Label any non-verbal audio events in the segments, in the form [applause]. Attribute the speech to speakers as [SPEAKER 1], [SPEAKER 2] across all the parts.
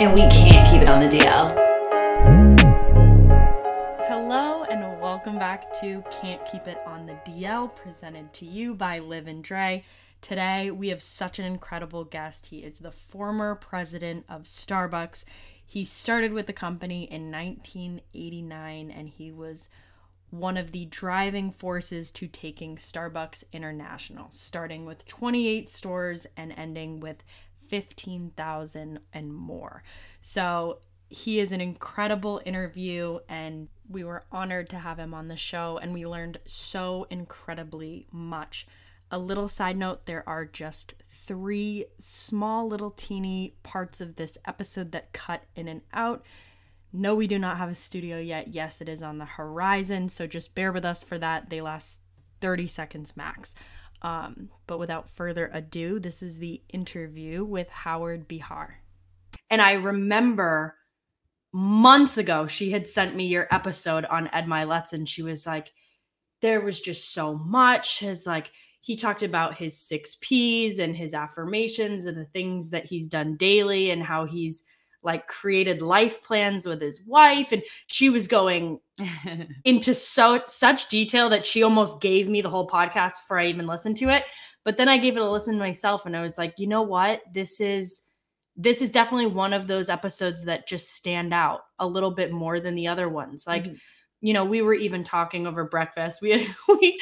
[SPEAKER 1] and we can't keep it on the DL.
[SPEAKER 2] Hello, and welcome back to Can't Keep It on the DL, presented to you by Liv and Dre. Today, we have such an incredible guest. He is the former president of Starbucks. He started with the company in 1989 and he was one of the driving forces to taking Starbucks international, starting with 28 stores and ending with 15,000 and more. So he is an incredible interview, and we were honored to have him on the show, and we learned so incredibly much. A little side note there are just three small, little, teeny parts of this episode that cut in and out. No, we do not have a studio yet. Yes, it is on the horizon, so just bear with us for that. They last 30 seconds max. Um, but without further ado, this is the interview with Howard Behar. And I remember months ago, she had sent me your episode on Ed Mylett, and she was like, there was just so much. His like, he talked about his six P's and his affirmations and the things that he's done daily and how he's like created life plans with his wife and she was going [laughs] into so such detail that she almost gave me the whole podcast before I even listened to it. But then I gave it a listen myself and I was like you know what? This is this is definitely one of those episodes that just stand out a little bit more than the other ones. Like mm-hmm. you know we were even talking over breakfast. [laughs] We we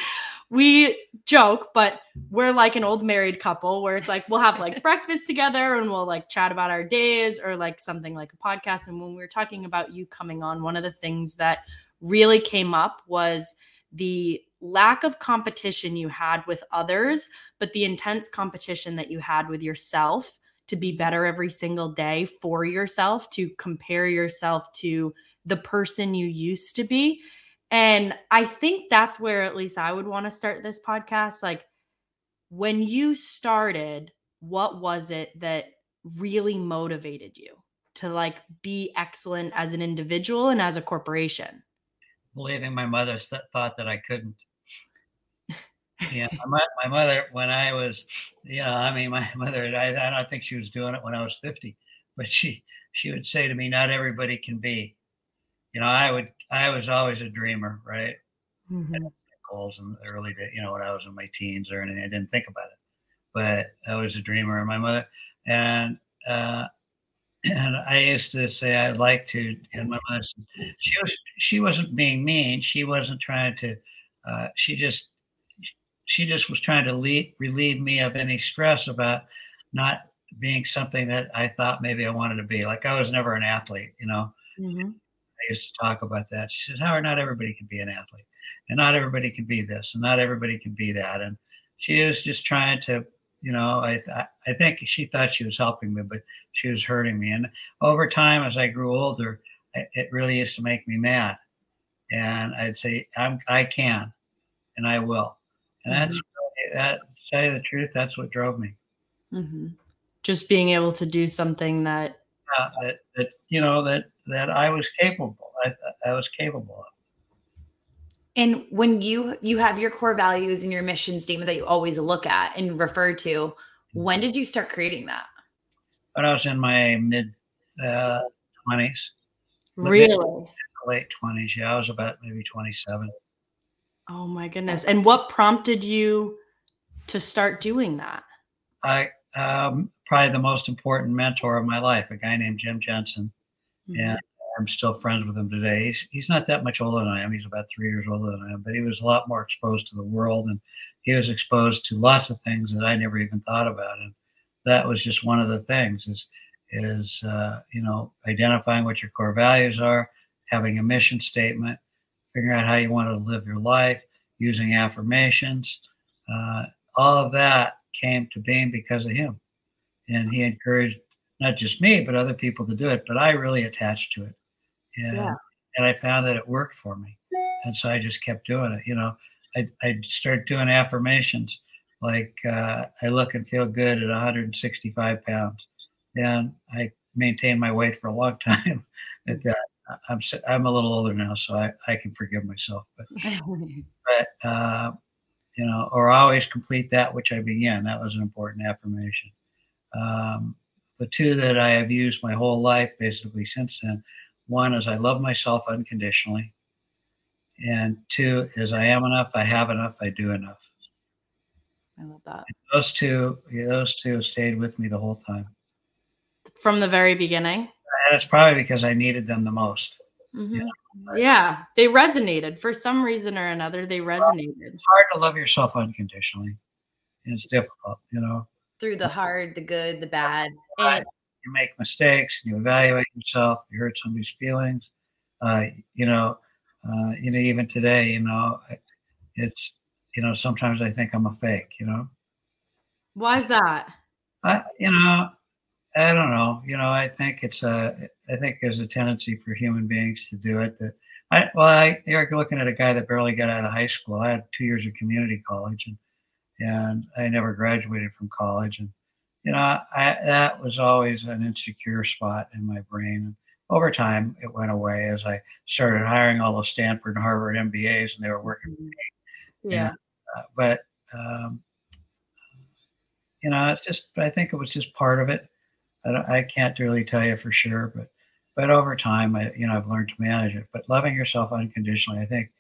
[SPEAKER 2] we joke, but we're like an old married couple where it's like we'll have like [laughs] breakfast together and we'll like chat about our days or like something like a podcast. And when we were talking about you coming on, one of the things that really came up was the lack of competition you had with others, but the intense competition that you had with yourself to be better every single day for yourself, to compare yourself to the person you used to be. And I think that's where at least I would want to start this podcast. Like when you started, what was it that really motivated you to like be excellent as an individual and as a corporation?
[SPEAKER 3] Believing my mother thought that I couldn't. [laughs] yeah, my, my mother, when I was, you know, I mean, my [laughs] mother, I, I don't think she was doing it when I was 50, but she, she would say to me, not everybody can be you know, I would, I was always a dreamer, right? Mm-hmm. Goals in the early days, you know, when I was in my teens or anything, I didn't think about it, but I was a dreamer. And my mother, and, uh, [clears throat] and I used to say I'd like to, and my mother, she was, she wasn't being mean. She wasn't trying to, uh, she just, she just was trying to lead, relieve me of any stress about not being something that I thought maybe I wanted to be. Like I was never an athlete, you know. Mm-hmm used to talk about that. She says, Howard, not everybody can be an athlete, and not everybody can be this, and not everybody can be that. And she was just trying to, you know, I I think she thought she was helping me, but she was hurting me. And over time, as I grew older, it really used to make me mad. And I'd say, I'm I can, and I will. And that's mm-hmm. that. To tell you the truth, that's what drove me.
[SPEAKER 2] Mm-hmm. Just being able to do something that,
[SPEAKER 3] uh, that that you know that that I was capable. I, I was capable of.
[SPEAKER 1] And when you you have your core values and your mission statement that you always look at and refer to, when did you start creating that?
[SPEAKER 3] When I was in my mid uh, twenties.
[SPEAKER 2] Uh, really?
[SPEAKER 3] Late twenties. Yeah, I was about maybe twenty-seven.
[SPEAKER 2] Oh my goodness! And what prompted you to start doing that?
[SPEAKER 3] I um, probably the most important mentor of my life, a guy named Jim Jensen mm-hmm. and I'm still friends with him today. He's, he's not that much older than I am. He's about three years older than I am, but he was a lot more exposed to the world and he was exposed to lots of things that I never even thought about. And that was just one of the things is, is, uh, you know, identifying what your core values are, having a mission statement, figuring out how you want to live your life, using affirmations. Uh, all of that came to being because of him. And he encouraged not just me, but other people to do it. But I really attached to it. And, yeah. and I found that it worked for me. And so I just kept doing it. You know, I, I started doing affirmations like uh, I look and feel good at 165 pounds. And I maintained my weight for a long [laughs] time at that. I'm I'm a little older now, so I, I can forgive myself. But [laughs] but uh, you know, or always complete that which I began. That was an important affirmation. Um, the two that I have used my whole life basically since then. One is I love myself unconditionally. And two is I am enough, I have enough, I do enough.
[SPEAKER 2] I love that.
[SPEAKER 3] And those two, those two stayed with me the whole time.
[SPEAKER 2] From the very beginning.
[SPEAKER 3] And it's probably because I needed them the most.
[SPEAKER 2] Mm-hmm. Yeah. yeah, they resonated for some reason or another. They resonated.
[SPEAKER 3] It's hard to love yourself unconditionally. It's difficult, you know.
[SPEAKER 1] Through the hard, the good, the bad.
[SPEAKER 3] Right. You make mistakes, you evaluate yourself, you hurt somebody's feelings. Uh, you know, uh, you know, even today, you know, it's, you know, sometimes I think I'm a fake, you know.
[SPEAKER 2] Why is that?
[SPEAKER 3] I, you know, I don't know. You know, I think it's a, I think there's a tendency for human beings to do it. That I, well, I, you're looking at a guy that barely got out of high school. I had two years of community college and, and I never graduated from college. And, you know, I, that was always an insecure spot in my brain. And, over time, it went away as I started hiring all the Stanford and Harvard MBAs, and they were working.
[SPEAKER 2] Yeah.
[SPEAKER 3] And, uh, but um, you know, it's just I think it was just part of it. I, I can't really tell you for sure, but but over time, I you know I've learned to manage it. But loving yourself unconditionally, I think,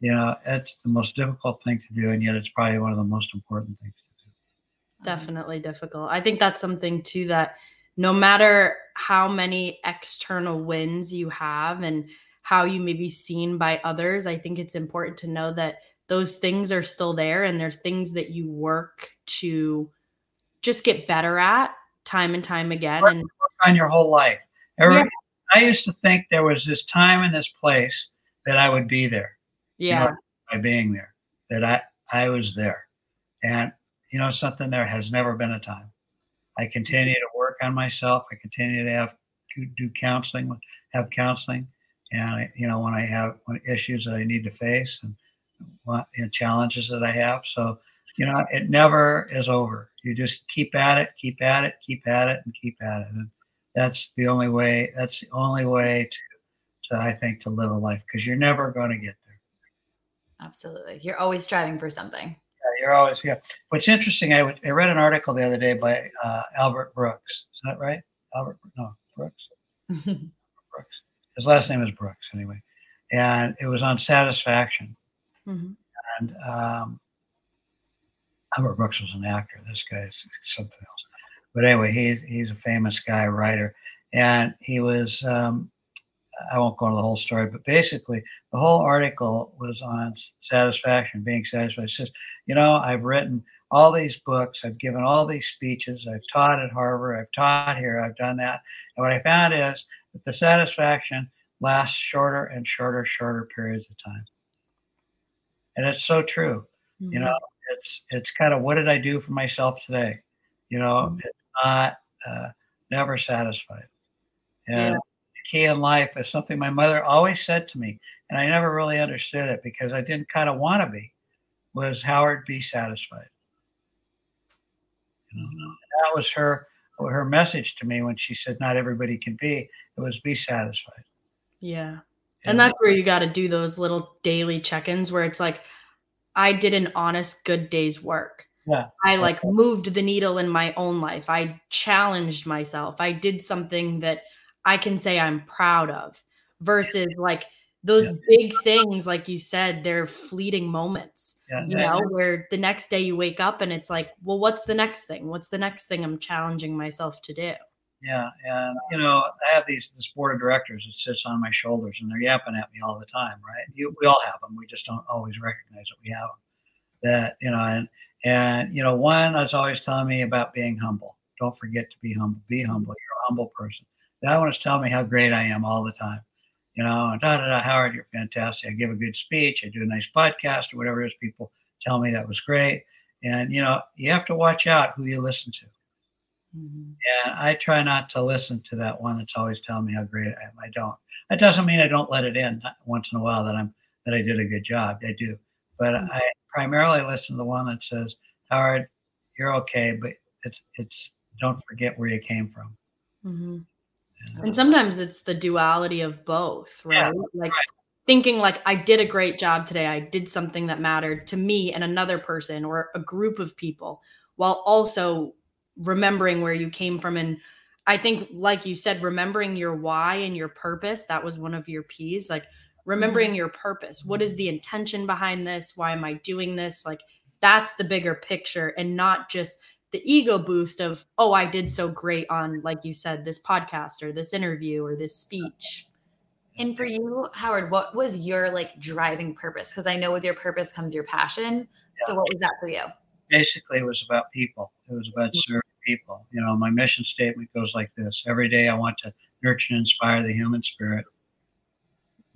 [SPEAKER 3] you know, it's the most difficult thing to do, and yet it's probably one of the most important things to do.
[SPEAKER 2] Definitely difficult. I think that's something too that no matter how many external wins you have and how you may be seen by others, I think it's important to know that those things are still there and they're things that you work to just get better at time and time again. And
[SPEAKER 3] on your whole life. Every, yeah. I used to think there was this time in this place that I would be there.
[SPEAKER 2] Yeah.
[SPEAKER 3] You know, by being there, that I, I was there. And, you know, something there has never been a time. I continue to work on myself. I continue to have to do counseling, have counseling, and you know when I have issues that I need to face and, and challenges that I have. So you know it never is over. You just keep at it, keep at it, keep at it, and keep at it. And that's the only way. That's the only way to, to I think, to live a life because you're never going to get there.
[SPEAKER 1] Absolutely, you're always striving for something Yeah,
[SPEAKER 3] you're always yeah. What's interesting, I, I read an article the other day by uh, Albert Brooks. Is that right? Albert? No, Brooks. [laughs] Brooks. His last name is Brooks, anyway, and it was on satisfaction. Mm-hmm. And um, Albert Brooks was an actor. This guy is something else. But anyway, he's he's a famous guy, writer, and he was um, I won't go into the whole story, but basically the whole article was on satisfaction, being satisfied. It says, you know, I've written all these books, I've given all these speeches, I've taught at Harvard, I've taught here, I've done that. And what I found is that the satisfaction lasts shorter and shorter, shorter periods of time. And it's so true. Mm-hmm. You know, it's it's kind of what did I do for myself today? You know, mm-hmm. it's not uh, never satisfied. And yeah key in life is something my mother always said to me, and I never really understood it because I didn't kind of want to be. Was Howard be satisfied? You know, that was her her message to me when she said, "Not everybody can be." It was be satisfied.
[SPEAKER 2] Yeah, and that's where you got to do those little daily check-ins where it's like, I did an honest, good day's work.
[SPEAKER 3] Yeah.
[SPEAKER 2] I like moved the needle in my own life. I challenged myself. I did something that I can say I'm proud of versus like those yeah. big things, like you said, they're fleeting moments, yeah, you know, where the next day you wake up and it's like, well, what's the next thing? What's the next thing I'm challenging myself to do?
[SPEAKER 3] Yeah. And, you know, I have these, this board of directors that sits on my shoulders and they're yapping at me all the time, right? You, we all have them. We just don't always recognize that we have them. That, you know, and, and, you know, one is always telling me about being humble. Don't forget to be humble. Be humble. You're a humble person that one is telling me how great I am all the time. You know, da da da, Howard, you're fantastic. I give a good speech. I do a nice podcast or whatever it is. People tell me that was great. And, you know, you have to watch out who you listen to. Mm-hmm. And I try not to listen to that one that's always telling me how great I am. I don't. That doesn't mean I don't let it in once in a while that I'm that I did a good job. I do. But mm-hmm. I primarily listen to the one that says, Howard, you're okay, but it's it's don't forget where you came from.
[SPEAKER 2] Mm-hmm. And sometimes it's the duality of both, right?
[SPEAKER 3] Yeah,
[SPEAKER 2] like
[SPEAKER 3] right.
[SPEAKER 2] thinking like I did a great job today. I did something that mattered to me and another person or a group of people while also remembering where you came from and I think, like you said, remembering your why and your purpose, that was one of your P's. Like remembering your purpose. What is the intention behind this? Why am I doing this? Like that's the bigger picture and not just the ego boost of, oh, I did so great on, like you said, this podcast or this interview or this speech.
[SPEAKER 1] And for you, Howard, what was your like driving purpose? Because I know with your purpose comes your passion. Yeah. So what was that for you?
[SPEAKER 3] Basically, it was about people. It was about mm-hmm. serving people. You know, my mission statement goes like this: Every day, I want to nurture and inspire the human spirit.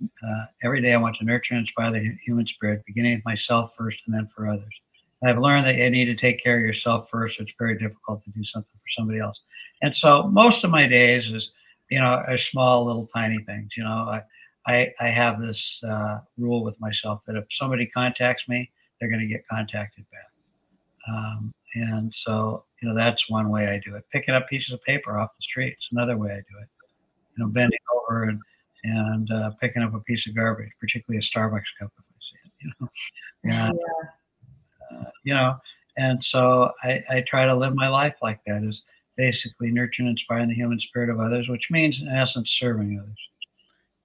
[SPEAKER 3] Uh, every day, I want to nurture and inspire the human spirit, beginning with myself first, and then for others. I've learned that you need to take care of yourself first. It's very difficult to do something for somebody else. And so most of my days is, you know, are small, little, tiny things. You know, I, I, I have this uh, rule with myself that if somebody contacts me, they're going to get contacted back. Um, and so, you know, that's one way I do it. Picking up pieces of paper off the street is another way I do it. You know, bending over and and uh, picking up a piece of garbage, particularly a Starbucks cup if I see it. You know, [laughs] and, yeah you know, and so I, I try to live my life like that is basically nurturing and inspiring the human spirit of others, which means in essence serving others.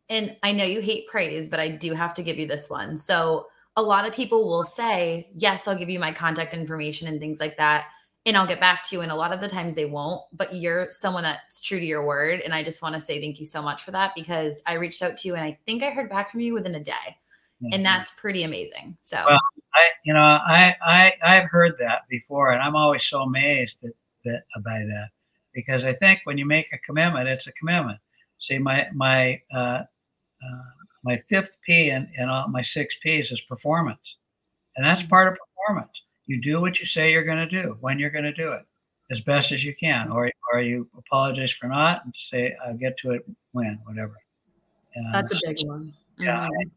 [SPEAKER 1] And I know you hate praise, but I do have to give you this one. So a lot of people will say, Yes, I'll give you my contact information and things like that. And I'll get back to you. And a lot of the times they won't, but you're someone that's true to your word. And I just want to say thank you so much for that because I reached out to you and I think I heard back from you within a day. Mm-hmm. And that's pretty amazing. So well,
[SPEAKER 3] I, you know, I, I, I've heard that before, and I'm always so amazed that, that by that, because I think when you make a commitment, it's a commitment. See, my, my, uh, uh, my fifth P and, and all my six P's is performance. And that's mm-hmm. part of performance. You do what you say you're going to do when you're going to do it as best as you can, or, or you apologize for not and say, I'll get to it when, whatever.
[SPEAKER 2] And that's a big one.
[SPEAKER 3] Yeah. Mm-hmm.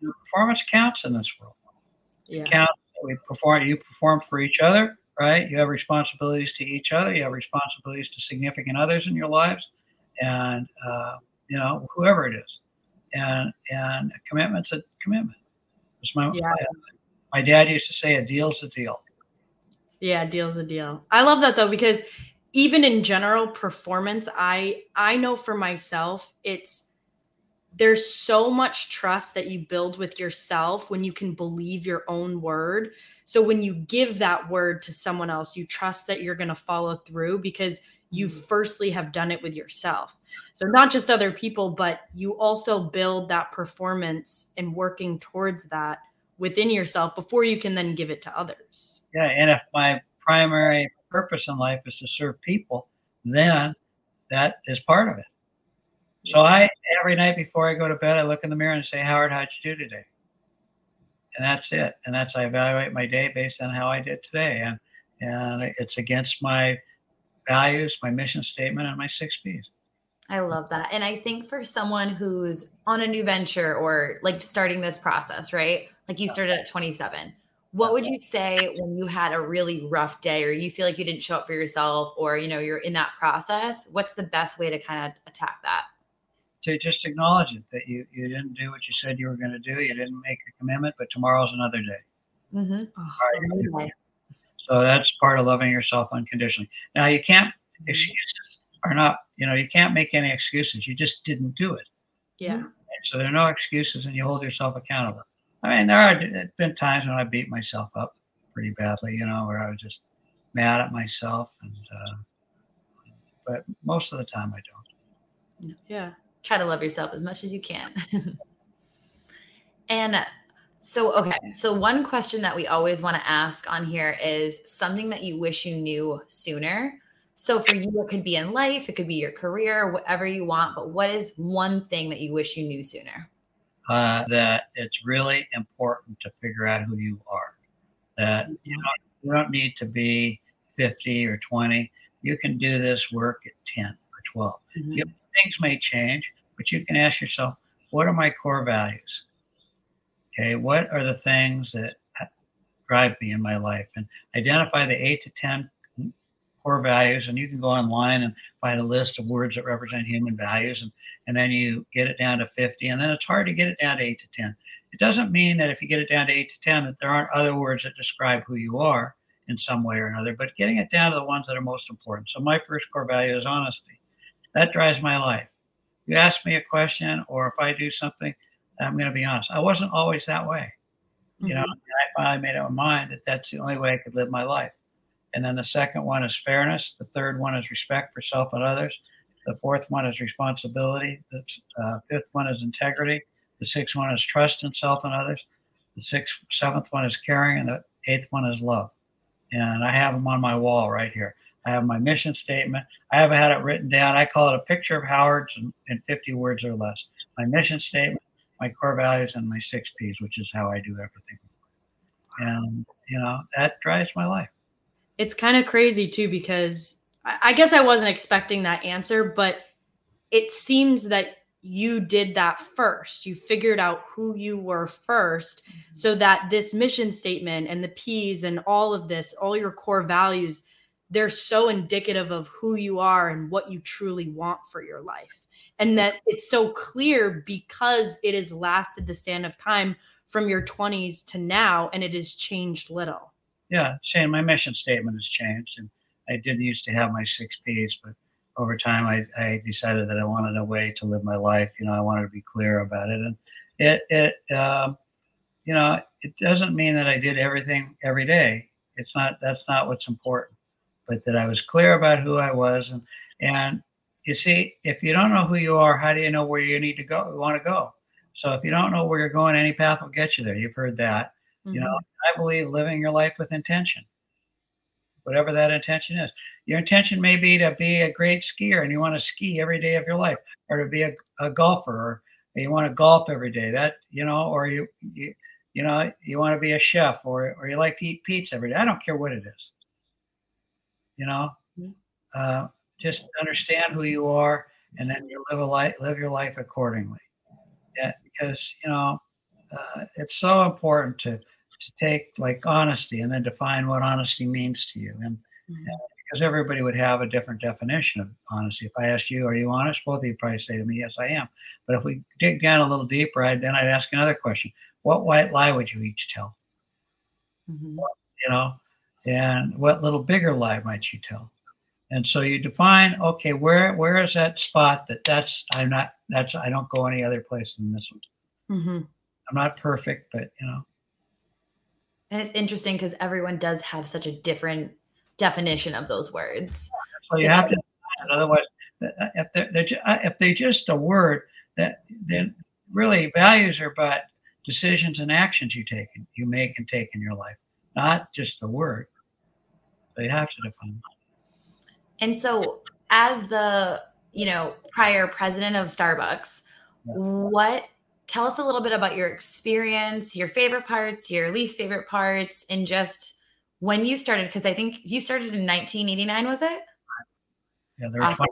[SPEAKER 3] So, performance counts in this world yeah. count. We perform. You perform for each other, right? You have responsibilities to each other. You have responsibilities to significant others in your lives, and uh, you know whoever it is, and and commitment's a commitment. My, yeah. my my dad used to say, "A deal's a deal."
[SPEAKER 2] Yeah, deal's a deal. I love that though because even in general performance, I I know for myself, it's there's so much trust that you build with yourself when you can believe your own word. So when you give that word to someone else, you trust that you're going to follow through because you mm-hmm. firstly have done it with yourself. So not just other people, but you also build that performance and working towards that within yourself before you can then give it to others.
[SPEAKER 3] Yeah, and if my primary purpose in life is to serve people, then that is part of it. So I every night before I go to bed, I look in the mirror and say, Howard, how'd you do today? And that's it. And that's I evaluate my day based on how I did today. And and it's against my values, my mission statement, and my six P's.
[SPEAKER 1] I love that. And I think for someone who's on a new venture or like starting this process, right? Like you started at 27. What would you say when you had a really rough day or you feel like you didn't show up for yourself or you know you're in that process? What's the best way to kind of attack that?
[SPEAKER 3] to just acknowledge it that you, you didn't do what you said you were going to do. You didn't make a commitment, but tomorrow's another day. Mm-hmm. Oh, so that's part of loving yourself unconditionally. Now you can't mm-hmm. excuses are not, you know, you can't make any excuses. You just didn't do it.
[SPEAKER 2] Yeah.
[SPEAKER 3] So there are no excuses and you hold yourself accountable. I mean, there have been times when I beat myself up pretty badly, you know, where I was just mad at myself and, uh, but most of the time I
[SPEAKER 2] don't. Yeah
[SPEAKER 1] try to love yourself as much as you can. [laughs] and so, okay. So, one question that we always want to ask on here is something that you wish you knew sooner. So, for you, it could be in life, it could be your career, whatever you want. But what is one thing that you wish you knew sooner?
[SPEAKER 3] Uh, that it's really important to figure out who you are. That you know, you don't need to be 50 or 20. You can do this work at 10 or 12. Mm-hmm. You things may change, but you can ask yourself, what are my core values? Okay, what are the things that drive me in my life? And identify the eight to 10 core values. And you can go online and find a list of words that represent human values. And, and then you get it down to 50. And then it's hard to get it down to eight to 10. It doesn't mean that if you get it down to eight to 10, that there aren't other words that describe who you are. in some way or another, but getting it down to the ones that are most important. So my first core value is honesty. That drives my life. You ask me a question, or if I do something, I'm going to be honest. I wasn't always that way. Mm-hmm. You know, I finally made up my mind that that's the only way I could live my life. And then the second one is fairness. The third one is respect for self and others. The fourth one is responsibility. The uh, fifth one is integrity. The sixth one is trust in self and others. The sixth, seventh one is caring, and the eighth one is love. And I have them on my wall right here. I have my mission statement. I haven't had it written down. I call it a picture of Howard's in, in 50 words or less. My mission statement, my core values, and my six P's, which is how I do everything. And, you know, that drives my life.
[SPEAKER 2] It's kind of crazy too, because I guess I wasn't expecting that answer, but it seems that you did that first. You figured out who you were 1st mm-hmm. so that this mission statement and the P's and all of this, all your core values, they're so indicative of who you are and what you truly want for your life. And that it's so clear because it has lasted the stand of time from your 20s to now and it has changed little.
[SPEAKER 3] Yeah, Shane, my mission statement has changed. And I didn't used to have my six P's, but over time, I, I decided that I wanted a way to live my life. You know, I wanted to be clear about it, and it it um, you know it doesn't mean that I did everything every day. It's not that's not what's important, but that I was clear about who I was, and and you see, if you don't know who you are, how do you know where you need to go? Want to go. So if you don't know where you're going, any path will get you there. You've heard that. Mm-hmm. You know, mm-hmm. I believe living your life with intention whatever that intention is. Your intention may be to be a great skier and you want to ski every day of your life, or to be a, a golfer, or you want to golf every day. That you know, or you you you know you want to be a chef, or or you like to eat pizza every day. I don't care what it is. You know, mm-hmm. uh, just understand who you are, and then you live a life, live your life accordingly. Yeah, because you know uh, it's so important to to take like honesty and then define what honesty means to you. And, mm-hmm. and, because everybody would have a different definition of honesty. If I asked you, "Are you honest?" Both of you probably say to me, "Yes, I am." But if we dig down a little deeper, I'd, then I'd ask another question: What white lie would you each tell? Mm-hmm. You know, and what little bigger lie might you tell? And so you define, okay, where where is that spot that that's I'm not that's I don't go any other place than this one. Mm-hmm. I'm not perfect, but you know,
[SPEAKER 1] and it's interesting because everyone does have such a different definition of those words.
[SPEAKER 3] So you have to, otherwise, uh, if they're, they're, uh, if they just a word, that then really values are about decisions and actions you take, you make and take in your life, not just the word. So you have to define.
[SPEAKER 1] And so, as the you know prior president of Starbucks, yeah. what tell us a little bit about your experience, your favorite parts, your least favorite parts, and just when you started. Because I think you started in 1989, was it?
[SPEAKER 3] Yeah, there were awesome.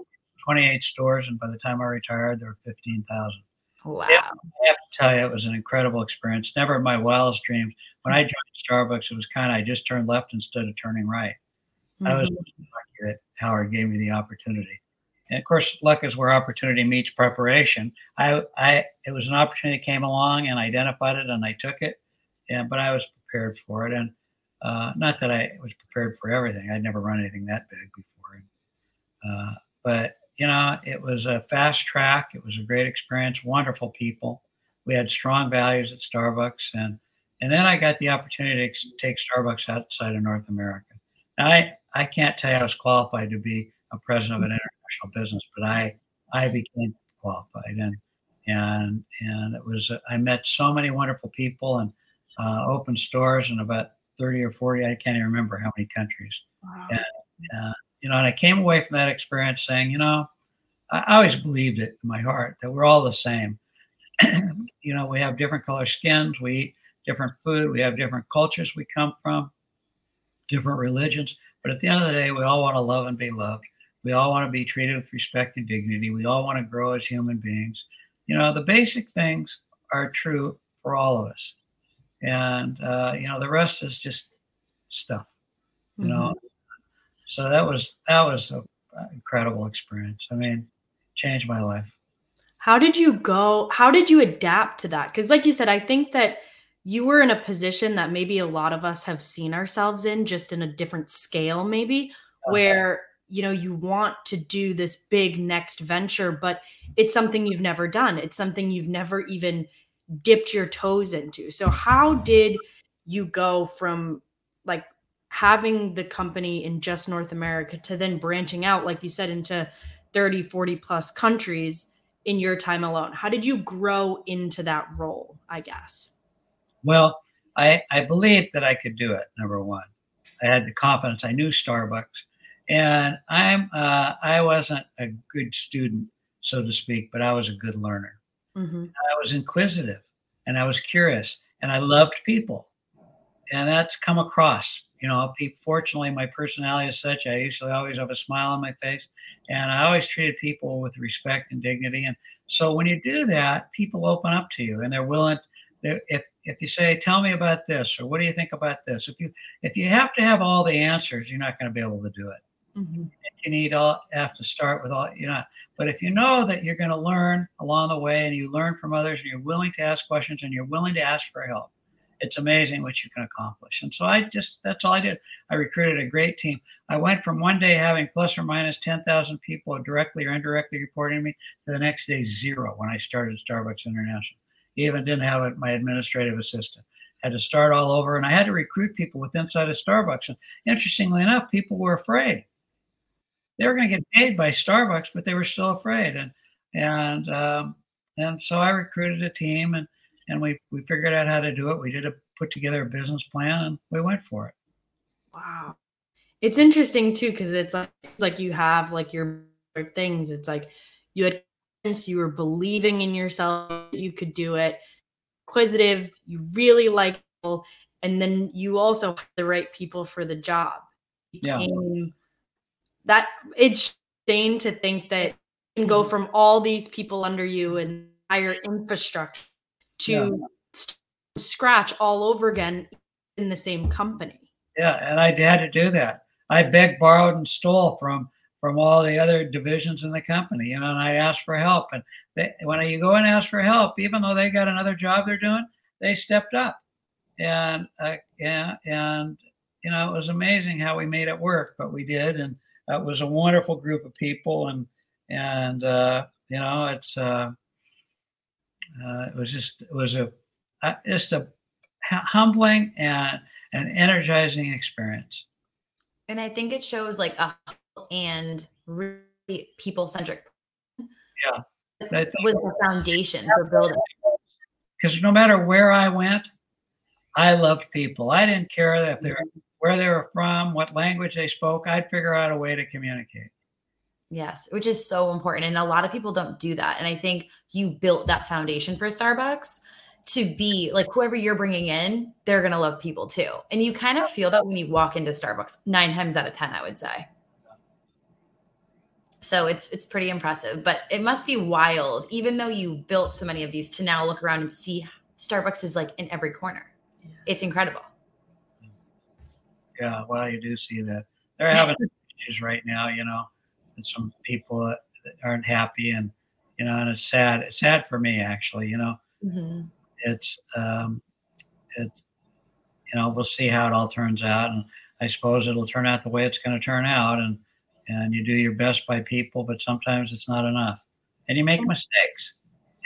[SPEAKER 3] 20, 28 stores, and by the time I retired, there were 15,000.
[SPEAKER 1] Wow. I
[SPEAKER 3] have to tell you, it was an incredible experience. Never in my wildest dreams. When mm. I joined Starbucks, it was kind of I just turned left instead of turning right. Mm-hmm. I was lucky that Howard gave me the opportunity. And of course, luck is where opportunity meets preparation. I, I, it was an opportunity that came along and I identified it and I took it. Yeah, but I was prepared for it. And uh, not that I was prepared for everything. I'd never run anything that big before. Uh, but you know, it was a fast track. It was a great experience. Wonderful people. We had strong values at Starbucks, and and then I got the opportunity to take Starbucks outside of North America. I I can't tell you I was qualified to be a president of an international business, but I I became qualified and and and it was I met so many wonderful people and uh, opened stores in about thirty or forty I can't even remember how many countries. Wow. And, uh, you know, and I came away from that experience saying, you know, I, I always believed it in my heart that we're all the same. [clears throat] you know, we have different color skins, we eat different food, we have different cultures we come from, different religions, but at the end of the day, we all want to love and be loved. We all want to be treated with respect and dignity. We all want to grow as human beings. You know, the basic things are true for all of us. And, uh, you know, the rest is just stuff, you mm-hmm. know. So that was, that was an incredible experience. I mean, changed my life.
[SPEAKER 2] How did you go? How did you adapt to that? Because, like you said, I think that you were in a position that maybe a lot of us have seen ourselves in just in a different scale maybe uh-huh. where you know you want to do this big next venture but it's something you've never done. It's something you've never even dipped your toes into. So how did you go from like having the company in just north america to then branching out like you said into 30 40 plus countries in your time alone? How did you grow into that role i guess
[SPEAKER 3] well, I, I believed that I could do it. Number one, I had the confidence. I knew Starbucks, and I'm uh, I wasn't a good student, so to speak, but I was a good learner. Mm-hmm. I was inquisitive, and I was curious, and I loved people, and that's come across. You know, fortunately, my personality is such. I usually always have a smile on my face, and I always treated people with respect and dignity. And so, when you do that, people open up to you, and they're willing. If if you say, "Tell me about this," or "What do you think about this?" If you if you have to have all the answers, you're not going to be able to do it. Mm-hmm. You need all have to start with all you know. But if you know that you're going to learn along the way, and you learn from others, and you're willing to ask questions, and you're willing to ask for help, it's amazing what you can accomplish. And so I just that's all I did. I recruited a great team. I went from one day having plus or minus 10,000 people directly or indirectly reporting to me to the next day zero when I started Starbucks International even didn't have my administrative assistant. Had to start all over, and I had to recruit people with inside of Starbucks. And interestingly enough, people were afraid. They were going to get paid by Starbucks, but they were still afraid. And and um, and so I recruited a team, and and we we figured out how to do it. We did a put together a business plan, and we went for it.
[SPEAKER 2] Wow, it's interesting too because it's like it's like you have like your things. It's like you had you were believing in yourself, you could do it, inquisitive, you really like people, and then you also have the right people for the job. yeah. That it's insane to think that you can go mm-hmm. from all these people under you and higher infrastructure to yeah. scratch all over again in the same company.
[SPEAKER 3] Yeah, and I had to do that. I begged, borrowed, and stole from from all the other divisions in the company, you know, and I asked for help. And they, when you go and ask for help, even though they got another job they're doing, they stepped up. And uh, yeah, and you know, it was amazing how we made it work, but we did, and it was a wonderful group of people, and and uh, you know, it's uh, uh, it was just it was a uh, just a humbling and an energizing experience.
[SPEAKER 1] And I think it shows like a and really people centric.
[SPEAKER 3] Yeah.
[SPEAKER 1] Was the foundation for building.
[SPEAKER 3] Because no matter where I went, I loved people. I didn't care if they were, where they were from, what language they spoke. I'd figure out a way to communicate.
[SPEAKER 1] Yes, which is so important. And a lot of people don't do that. And I think you built that foundation for Starbucks to be like whoever you're bringing in, they're going to love people too. And you kind of feel that when you walk into Starbucks nine times out of 10, I would say. So it's it's pretty impressive, but it must be wild, even though you built so many of these, to now look around and see Starbucks is like in every corner. Yeah. It's incredible.
[SPEAKER 3] Yeah, well, you do see that they're having [laughs] issues right now, you know, and some people that aren't happy, and you know, and it's sad. It's sad for me actually, you know. Mm-hmm. It's um, it's you know, we'll see how it all turns out, and I suppose it'll turn out the way it's going to turn out, and and you do your best by people, but sometimes it's not enough, and you make mistakes,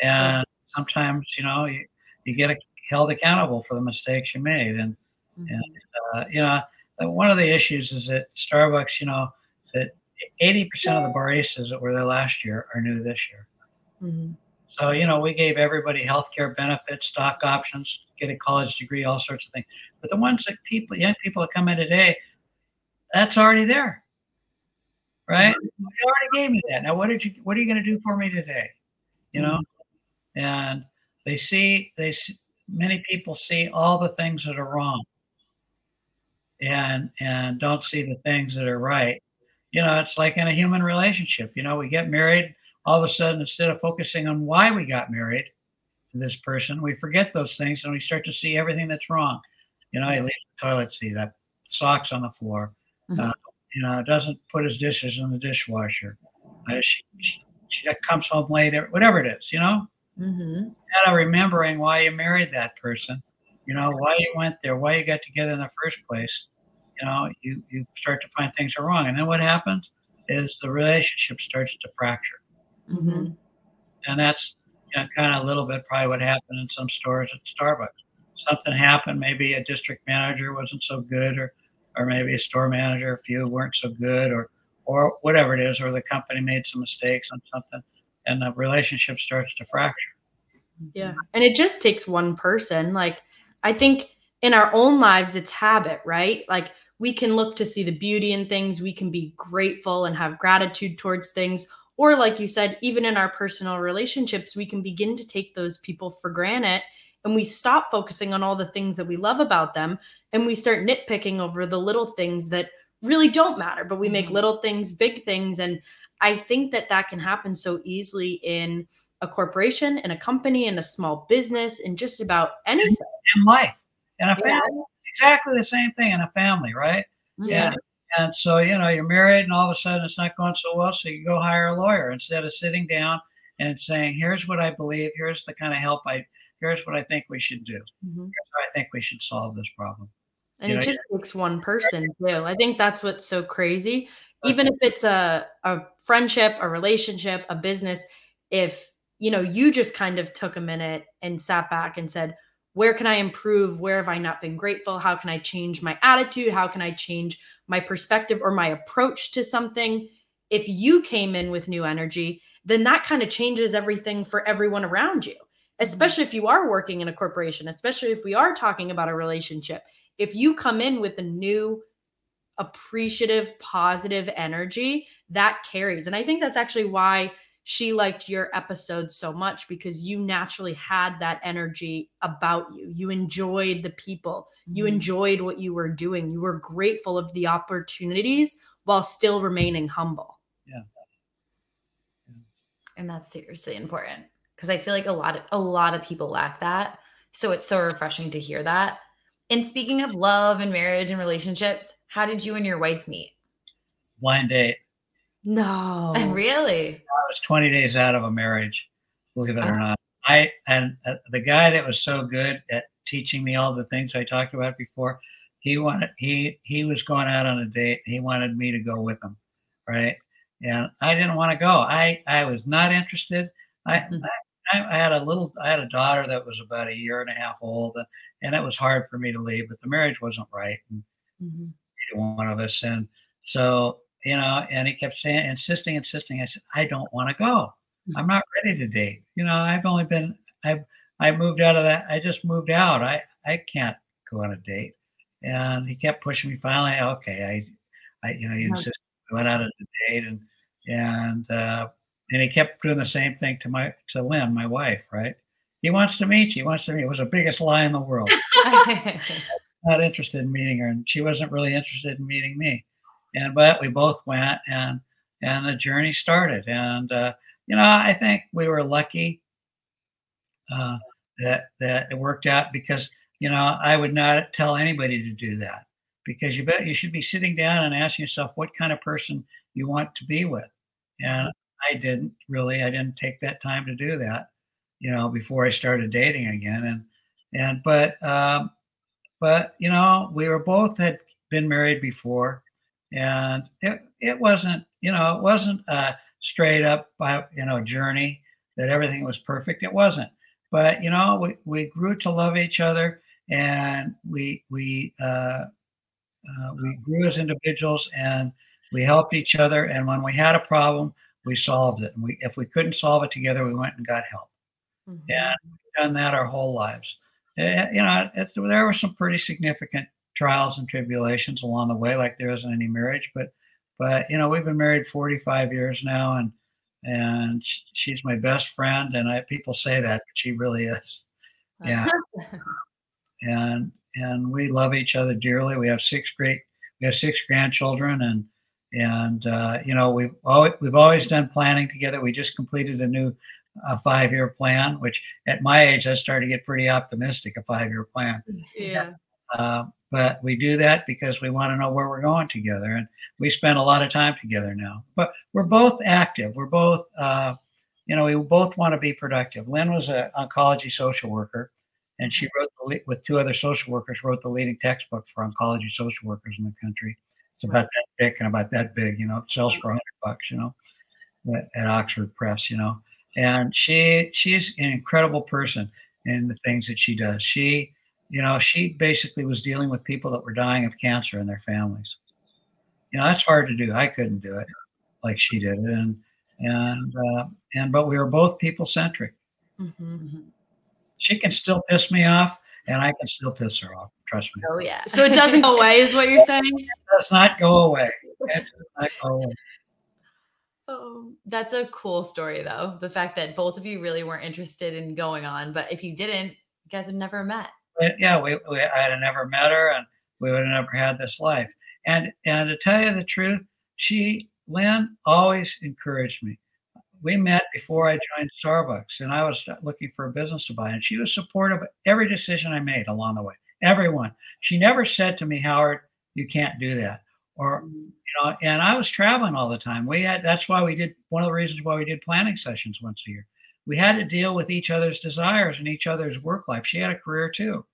[SPEAKER 3] and sometimes you know you, you get held accountable for the mistakes you made, and mm-hmm. and uh, you know one of the issues is that Starbucks, you know, that 80% of the baristas that were there last year are new this year. Mm-hmm. So, you know, we gave everybody health care benefits, stock options, get a college degree, all sorts of things. But the ones that people, young people that come in today, that's already there right? You already gave me that. Now, what did you? What are you going to do for me today? You know, mm-hmm. and they see they see, many people see all the things that are wrong, and and don't see the things that are right. You know, it's like in a human relationship. You know, we get married. All of a sudden, instead of focusing on why we got married to this person, we forget those things and we start to see everything that's wrong. You know, you leave the toilet seat up, socks on the floor, mm-hmm. uh, you know, doesn't put his dishes in the dishwasher. Uh, she, she, she, comes home late, whatever it is, you know. Mm-hmm. Kind of remembering why you married that person, you know, why you went there, why you got together in the first place. You know, you, you start to find things are wrong. And then what happens is the relationship starts to fracture.
[SPEAKER 1] Mm-hmm.
[SPEAKER 3] And that's you know, kind of a little bit probably what happened in some stores at Starbucks. Something happened, maybe a district manager wasn't so good, or or maybe a store manager, a few weren't so good, or or whatever it is, or the company made some mistakes on something, and the relationship starts to fracture.
[SPEAKER 2] Yeah. And it just takes one person. Like, I think in our own lives, it's habit, right? Like, we can look to see the beauty in things, we can be grateful and have gratitude towards things. Or, like you said, even in our personal relationships, we can begin to take those people for granted and we stop focusing on all the things that we love about them and we start nitpicking over the little things that really don't matter, but we make
[SPEAKER 1] Mhm.
[SPEAKER 2] little things big things. And I think that that can happen so easily in a corporation, in a company, in a small business, in just about anything.
[SPEAKER 3] In life, in a
[SPEAKER 2] Yeah.
[SPEAKER 3] family, exactly the same thing in a family, right?
[SPEAKER 2] Yeah.
[SPEAKER 3] And, and so, you know, you're married and all of a sudden it's not going so well. So you go hire a lawyer instead of sitting down and saying, here's what I believe, here's the kind of help I, here's what I think we should do.
[SPEAKER 2] Mhm.
[SPEAKER 3] Here's how I think we should solve this problem.
[SPEAKER 2] And
[SPEAKER 3] You
[SPEAKER 2] it
[SPEAKER 3] know,
[SPEAKER 2] just takes one person too. I think that's what's so crazy. Even if it's a a friendship, a relationship, a business, if you know, you just kind of took a minute and sat back and said, where can I improve? Where have I not been grateful? How can I change my attitude? How can I change my perspective or my approach to something? If you came in with new energy, then that kind of changes everything for everyone around you, mm-hmm. especially if you are working in a corporation, especially if we are talking about a relationship. If you come in with a new, appreciative, positive energy, that carries. And I think that's actually why she liked your episode so much because you naturally had that energy about you. You enjoyed the people, you
[SPEAKER 1] Mhm.
[SPEAKER 2] enjoyed what you were doing, you were grateful of the opportunities while still remaining humble. Yeah.
[SPEAKER 1] And that's seriously important because I feel like a lot of a lot of people lack that. So it's so refreshing to hear that. And speaking of love and marriage and relationships, how did you and your wife meet?
[SPEAKER 3] Blind date.
[SPEAKER 2] No. [laughs]
[SPEAKER 1] Really?
[SPEAKER 3] I was 20 days out of a marriage, believe it
[SPEAKER 1] Oh.
[SPEAKER 3] or not. I and uh, the guy that was so good at teaching me all the things I talked about before, he wanted he he was going out on a date. He wanted me to go with him, right? And I didn't want to go. I I was not interested. I,
[SPEAKER 1] Mhm.
[SPEAKER 3] I I had a little I had a daughter that was about a year and a half old, and, and it was hard for me to leave. But the marriage wasn't right. And
[SPEAKER 2] Mhm.
[SPEAKER 3] either one of us. And so, you know, and he kept saying, insisting, insisting. I said, I don't want to go. I'm not ready to date. You know, I've only been, I've, I moved out of that. I just moved out. I, I can't go on a date. And he kept pushing me. Finally, okay, I, I, you know, he insisted. We went out on a date, and and uh, and he kept doing the same thing to my to Lynn, my wife. Right? He wants to meet you. He wants to meet. It was the biggest lie in the world [laughs] not interested in meeting her, and she wasn't really interested in meeting me. And but we both went, and and the journey started. And uh, you know, I think we were lucky uh, that that it worked out because you know I would not tell anybody to do that because you bet you should be sitting down and asking yourself what kind of person you want to be with. And I didn't really. I didn't take that time to do that. You know, before I started dating again, and and but. Um, but you know we were both had been married before and it, it wasn't you know it wasn't a straight up uh, you know journey that everything was perfect it wasn't but you know we, we grew to love each other and we we uh, uh, we grew as individuals and we helped each other and when we had a problem we solved it and we if we couldn't solve it together we went and got help
[SPEAKER 2] Mhm.
[SPEAKER 3] and we've done that our whole lives. You know, it, there were some pretty significant trials and tribulations along the way, like there isn't any marriage. But, but you know, we've been married 45 years now, and and she's my best friend. And I people say that, but she really is. Yeah. and and we love each other dearly. We have six great, we have six grandchildren, and and uh, you know we've always we've always done planning together. We just completed a new a five year plan, which at my age I started to get pretty optimistic. A five year plan,
[SPEAKER 2] Yeah.
[SPEAKER 3] uh, but we do that because we want to know where we're going together, and we spend a lot of time together now. But we're both active. We're both, uh, you know, we both want to be productive. Lynn was an oncology social worker, and she wrote the, with two other social workers wrote the leading textbook for oncology social workers in the country. It's about that thick and about that big, you know. It sells for a hundred bucks, you know, at, at Oxford Press, you know. And she she's an incredible person in the things that she does. She, you know, she basically was dealing with people that were dying of cancer and their families. You know, that's hard to do. I couldn't do it like she did, it, and and uh, and but we were both people centric. Mm-hmm. She can still piss me off, and I can still piss her off. Trust me.
[SPEAKER 1] Oh yeah.
[SPEAKER 2] So it doesn't go away, is what you're [laughs] saying? It
[SPEAKER 3] does not go away. It does not go away.
[SPEAKER 1] Oh, that's a cool story, though. The fact that both of you really weren't interested in going on, but if you didn't, you guys would never met.
[SPEAKER 3] Yeah, we, we I'd have never met her, and we would have never had this life. And and to tell you the truth, she Lynn always encouraged me. We met before I joined Starbucks, and I was looking for a business to buy, and she was supportive of every decision I made along the way. Everyone. She never said to me, Howard, you can't do that or mm-hmm. you know and i was traveling all the time we had that's why we did one of the reasons why we did planning sessions once a year we had to deal with each other's desires and each other's work life she had a career too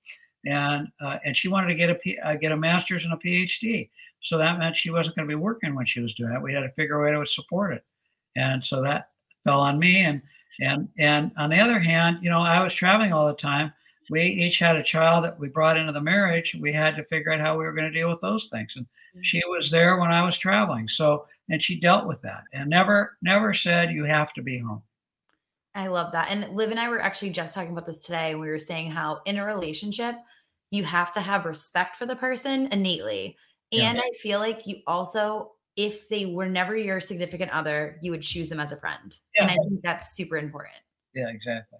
[SPEAKER 3] and uh, and she wanted to get a P, uh, get a master's and a phd so that meant she wasn't going to be working when she was doing that we had to figure a way to support it and so that fell on me and and and on the other hand you know i was traveling all the time we each had a child that we brought into the marriage we had to figure out how we were going to deal with those things and mm-hmm. she was there when I was traveling. So, and she dealt with that and never, never said, you have to be home.
[SPEAKER 1] I love that. And Liv and I were actually just talking about this today. We were saying how in a relationship, you have to have respect for the person innately. And yeah. I feel like you also, if they were never your significant other, you would choose them as a friend. Yeah. And I think that's super important.
[SPEAKER 3] Yeah, exactly.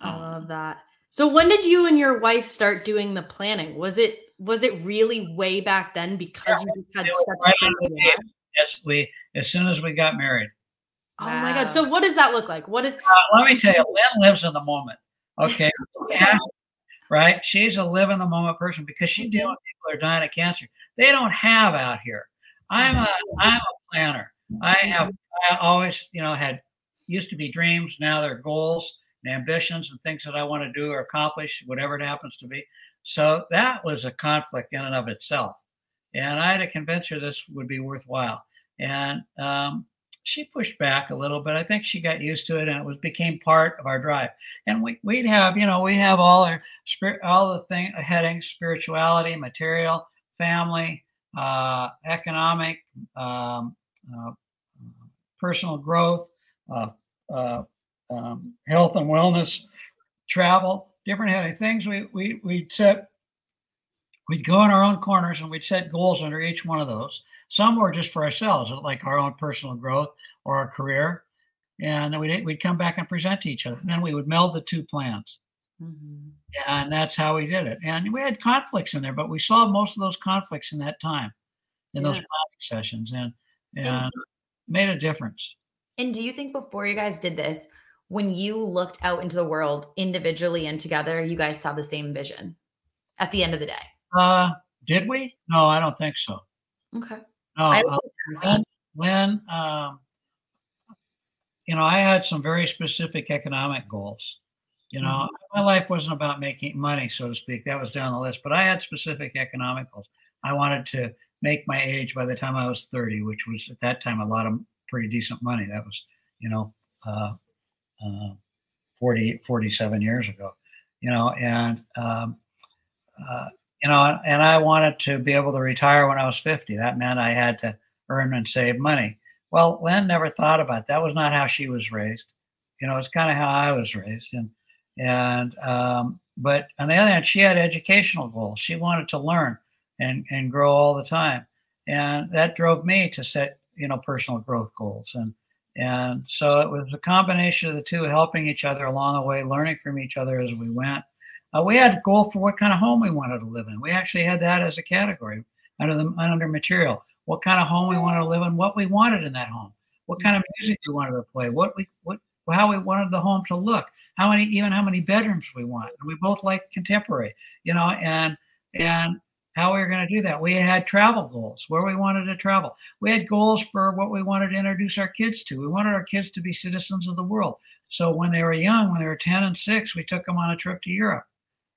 [SPEAKER 2] I love that. So when did you and your wife start doing the planning? Was it was it really way back then because yeah, you had such right a
[SPEAKER 3] Yes, we as soon as we got married.
[SPEAKER 2] Oh wow. my god! So what does that look like? What is?
[SPEAKER 3] Uh, let me tell you, Lynn lives in the moment. Okay, [laughs] right? She's a live in the moment person because she deals with people who are dying of cancer. They don't have out here. I'm a [laughs] I'm a planner. I have I always you know had used to be dreams. Now they're goals and ambitions and things that I want to do or accomplish, whatever it happens to be. So that was a conflict in and of itself. And I had to convince her this would be worthwhile. And um, she pushed back a little bit. I think she got used to it, and it was became part of our drive. And we we'd have, you know, we have all our spirit, all the thing headings: spirituality, material, family, uh, economic, um, uh, personal growth, uh, uh um, health and wellness, travel different heading things. We we we'd set we'd go in our own corners and we'd set goals under each one of those. Some were just for ourselves like our own personal growth or our career. And then we'd, we'd come back and present to each other. And then we would meld the two plans mm-hmm. and that's how we did it and we had conflicts in there but we solved most of those conflicts in that time in yeah. those planning sessions and and, and made a difference
[SPEAKER 1] and do you think before you guys did this when you looked out into the world individually and together, you guys saw the same vision at the end of the day?
[SPEAKER 3] Uh, did we? No, I don't think so.
[SPEAKER 1] Okay.
[SPEAKER 3] No, uh, when, when um, you know, I had some very specific economic goals. You know, mm-hmm. my life wasn't about making money, so to speak. That was down the list, but I had specific economic goals. I wanted to make my age by the time I was 30, which was at that time a lot of pretty decent money. That was, you know, uh, uh, 40, 47 years ago, you know, and, um, uh, you know, and I wanted to be able to retire when I was 50. That meant I had to earn and save money. Well, Lynn never thought about it. that. Was not how she was raised. You know, it's kind of how I was raised. And, and, um, but on the other hand, she had educational goals. She wanted to learn and, and grow all the time. And that drove me to set, you know, personal growth goals. And, and so it was a combination of the two helping each other along the way, learning from each other as we went. Uh, we had a goal for what kind of home we wanted to live in. We actually had that as a category under the under material. What kind of home we wanted to live in, what we wanted in that home, what kind of music we wanted to play, what we what how we wanted the home to look, how many even how many bedrooms we want. And we both like contemporary, you know, and and how we were going to do that. We had travel goals, where we wanted to travel. We had goals for what we wanted to introduce our kids to. We wanted our kids to be citizens of the world. So when they were young, when they were 10 and 6, we took them on a trip to Europe.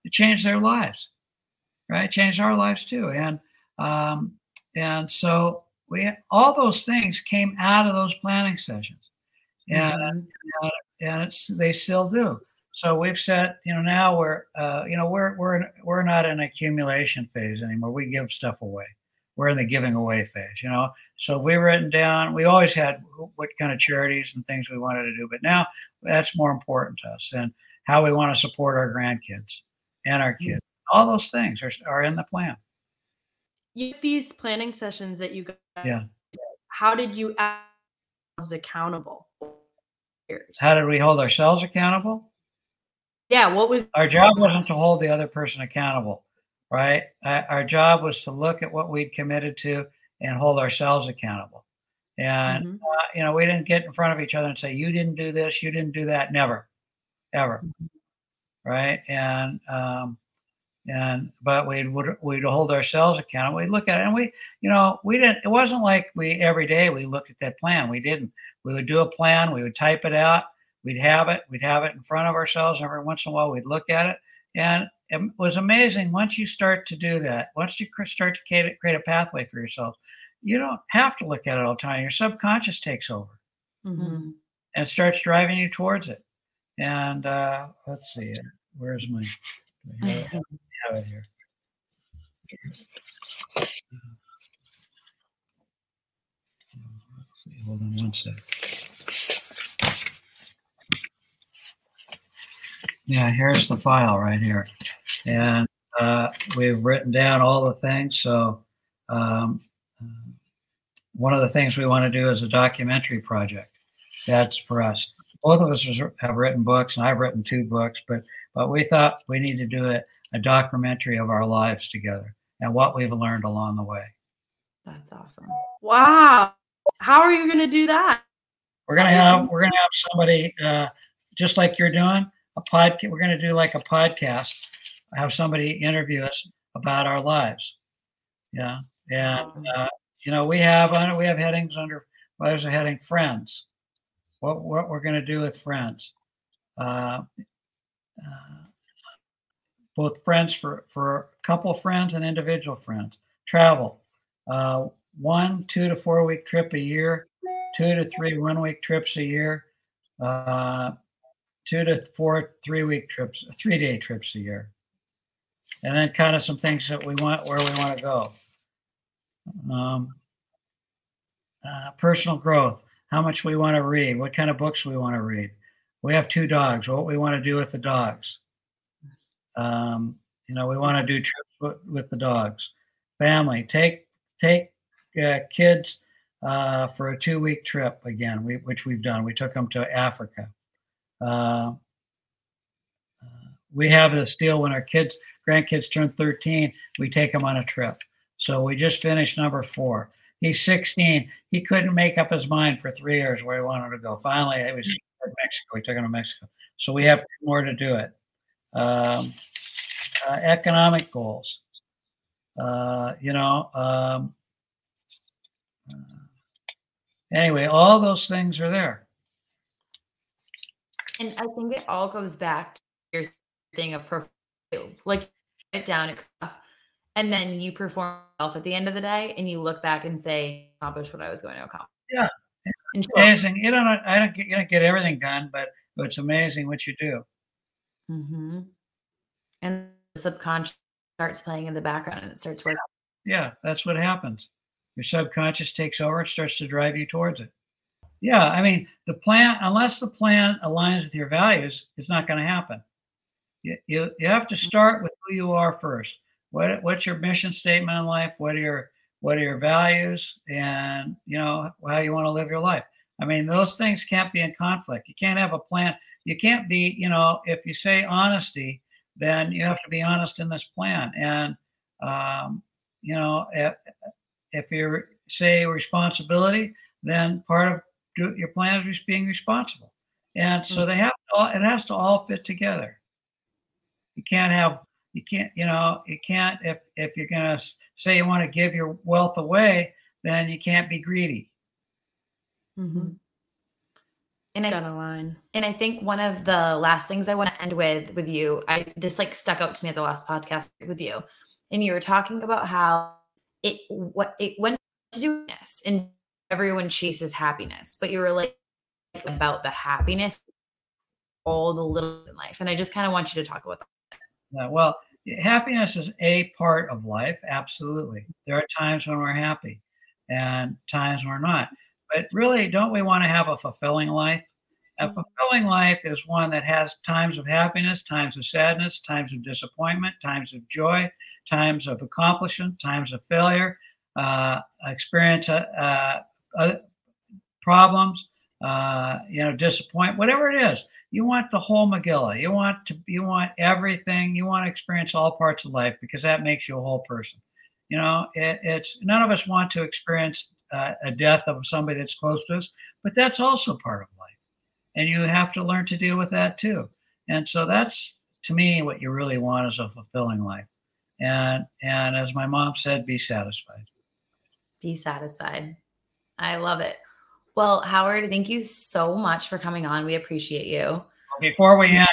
[SPEAKER 3] it changed their lives, right? Changed our lives too. And um, and so we all those things came out of those planning sessions, and mm-hmm. and it's they still do. So we've said, you know, now we're, uh, you know, we're we're we're not in accumulation phase anymore. We give stuff away. We're in the giving away phase, you know. So we've written down. We always had what kind of charities and things we wanted to do, but now that's more important to us and how we want to support our grandkids and our kids. Mm-hmm. All those things are are in the plan.
[SPEAKER 2] These planning sessions that you got.
[SPEAKER 3] Yeah.
[SPEAKER 2] How did you was accountable?
[SPEAKER 3] How did we hold ourselves accountable?
[SPEAKER 2] Yeah, what was
[SPEAKER 3] our job wasn't to hold the other person accountable, right? Our job was to look at what we'd committed to and hold ourselves accountable. And mm-hmm. uh, you know, we didn't get in front of each other and say, "You didn't do this, you didn't do that." Never, ever, mm-hmm. right? And um, and but we'd we'd hold ourselves accountable. We'd look at it, and we, you know, we didn't. It wasn't like we every day we looked at that plan. We didn't. We would do a plan. We would type it out We'd have it, we'd have it in front of ourselves. Every once in a while, we'd look at it. And it was amazing once you start to do that, once you start to create, create a pathway for yourself, you don't have to look at it all the time. Your subconscious takes over mm-hmm. and starts driving you towards it. And uh, let's see, where's my, [laughs] have it here. Hold on one sec. Yeah, here's the file right here. And uh, we've written down all the things. So um, uh, one of the things we want to do is a documentary project. That's for us. Both of us have written books, and I've written two books, but but we thought we need to do a, a documentary of our lives together and what we've learned along the way.
[SPEAKER 2] That's awesome. Wow. How are you going to do that?
[SPEAKER 3] We're going to have we're to have somebody uh, just like you're doing a podcast. We're going to do like a podcast, have somebody interview us about our lives. Yeah, and uh, you know we have we have headings under. Well, there's a heading friends. What what we're going to do with friends. Uh, uh, both friends for for couple friends and individual friends. Travel, uh, one two to four week trip a year, two to three one week trips a year. Uh, two to four three week trips, three day trips a year. And then kind of some things that we want, where we want to go. Um, uh, personal growth, how much we want to read, what kind of books we want to read. We have two dogs, what we want to do with the dogs. Um, you know, we want to do trips with the dogs. Family, take take uh, kids uh, for a two week trip again, we, which we've done. We took them to Africa. Uh, we have this deal when our kids, grandkids turn 13, we take them on a trip. So we just finished number four. He's 16. He couldn't make up his mind for three years where he wanted to go. Finally, it was Mexico. We took him to Mexico. So we have more to do it. Um, uh, economic goals. Uh, you know, um, anyway, all those things are there.
[SPEAKER 1] And I think it all goes back to your thing of perform, like it down, and then you perform at the end of the day, and you look back and say, accomplish what I was going to accomplish.
[SPEAKER 3] Yeah, it's amazing. You don't, I don't, get, you don't get everything done, but it's amazing what you do.
[SPEAKER 1] Mm-hmm. And the subconscious starts playing in the background, and it starts working.
[SPEAKER 3] Yeah, that's what happens. Your subconscious takes over; it starts to drive you towards it. Yeah, I mean, the plan, unless the plan aligns with your values, it's not going to happen. You, you, you have to mm-hmm. start with who you are first. What what's your mission statement in life? What are your what are your values, and you know how you want to live your life. I mean, those things can't be in conflict. You can't have a plan. You can't be, you know, if you say honesty, then you have to be honest in this plan. And um, you know, if, if you say responsibility, then part of do your plan is being responsible. And so they have to, it has to all fit together. You can't have you can't you know you can't if if you're gonna say you want to give your wealth away, then you can't be greedy.
[SPEAKER 1] Mm-hmm. And
[SPEAKER 2] it's
[SPEAKER 1] I,
[SPEAKER 2] got a line.
[SPEAKER 1] and I think one of the last things I want to end with with you, I this like stuck out to me at the last podcast with you, and you were talking about how it what it went to do this and everyone chases happiness, but you were like about the happiness, all the little in life, and I just kind of want you to talk about that.
[SPEAKER 3] Yeah, well, happiness is a part of life. Absolutely. There are times when we're happy and times when we're not. But really, don't we want to have a fulfilling life? A mm-hmm. fulfilling life is one that has times of happiness, times of sadness, times of disappointment, times of joy, times of accomplishment, times of failure, uh, experience uh, uh, problems, uh, you know, disappointment, whatever it is. You want the whole Megillah. You want to, you want everything. You want to experience all parts of life because that makes you a whole person. You know, it, it's none of us want to experience uh, a death of somebody that's close to us, but that's also part of life, and you have to learn to deal with that too. And so that's to me what you really want is a fulfilling life. And and as my mom said, be satisfied.
[SPEAKER 1] Be satisfied. I love it. Well, Howard, thank you so much for coming on. We appreciate you.
[SPEAKER 3] Before we end,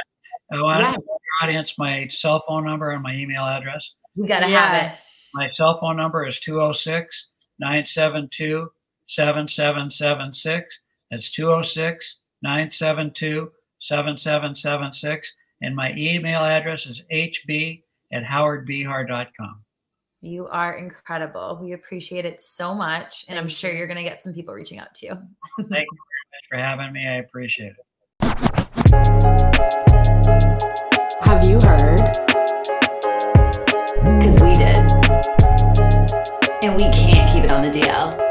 [SPEAKER 3] I want
[SPEAKER 1] Yeah.
[SPEAKER 3] to tell your audience my cell phone number and my email address.
[SPEAKER 1] We gotta have it.
[SPEAKER 3] My cell phone number is 206 972 7776. That's 206 972 7776. And my email address is hb at howardbehar.com.
[SPEAKER 1] You are incredible. We appreciate it so much. And I'm sure you're going to get some people reaching out to you.
[SPEAKER 3] Thank you very much for having me. I appreciate it.
[SPEAKER 4] Have you heard?
[SPEAKER 1] Because we did. And we can't keep it on the DL.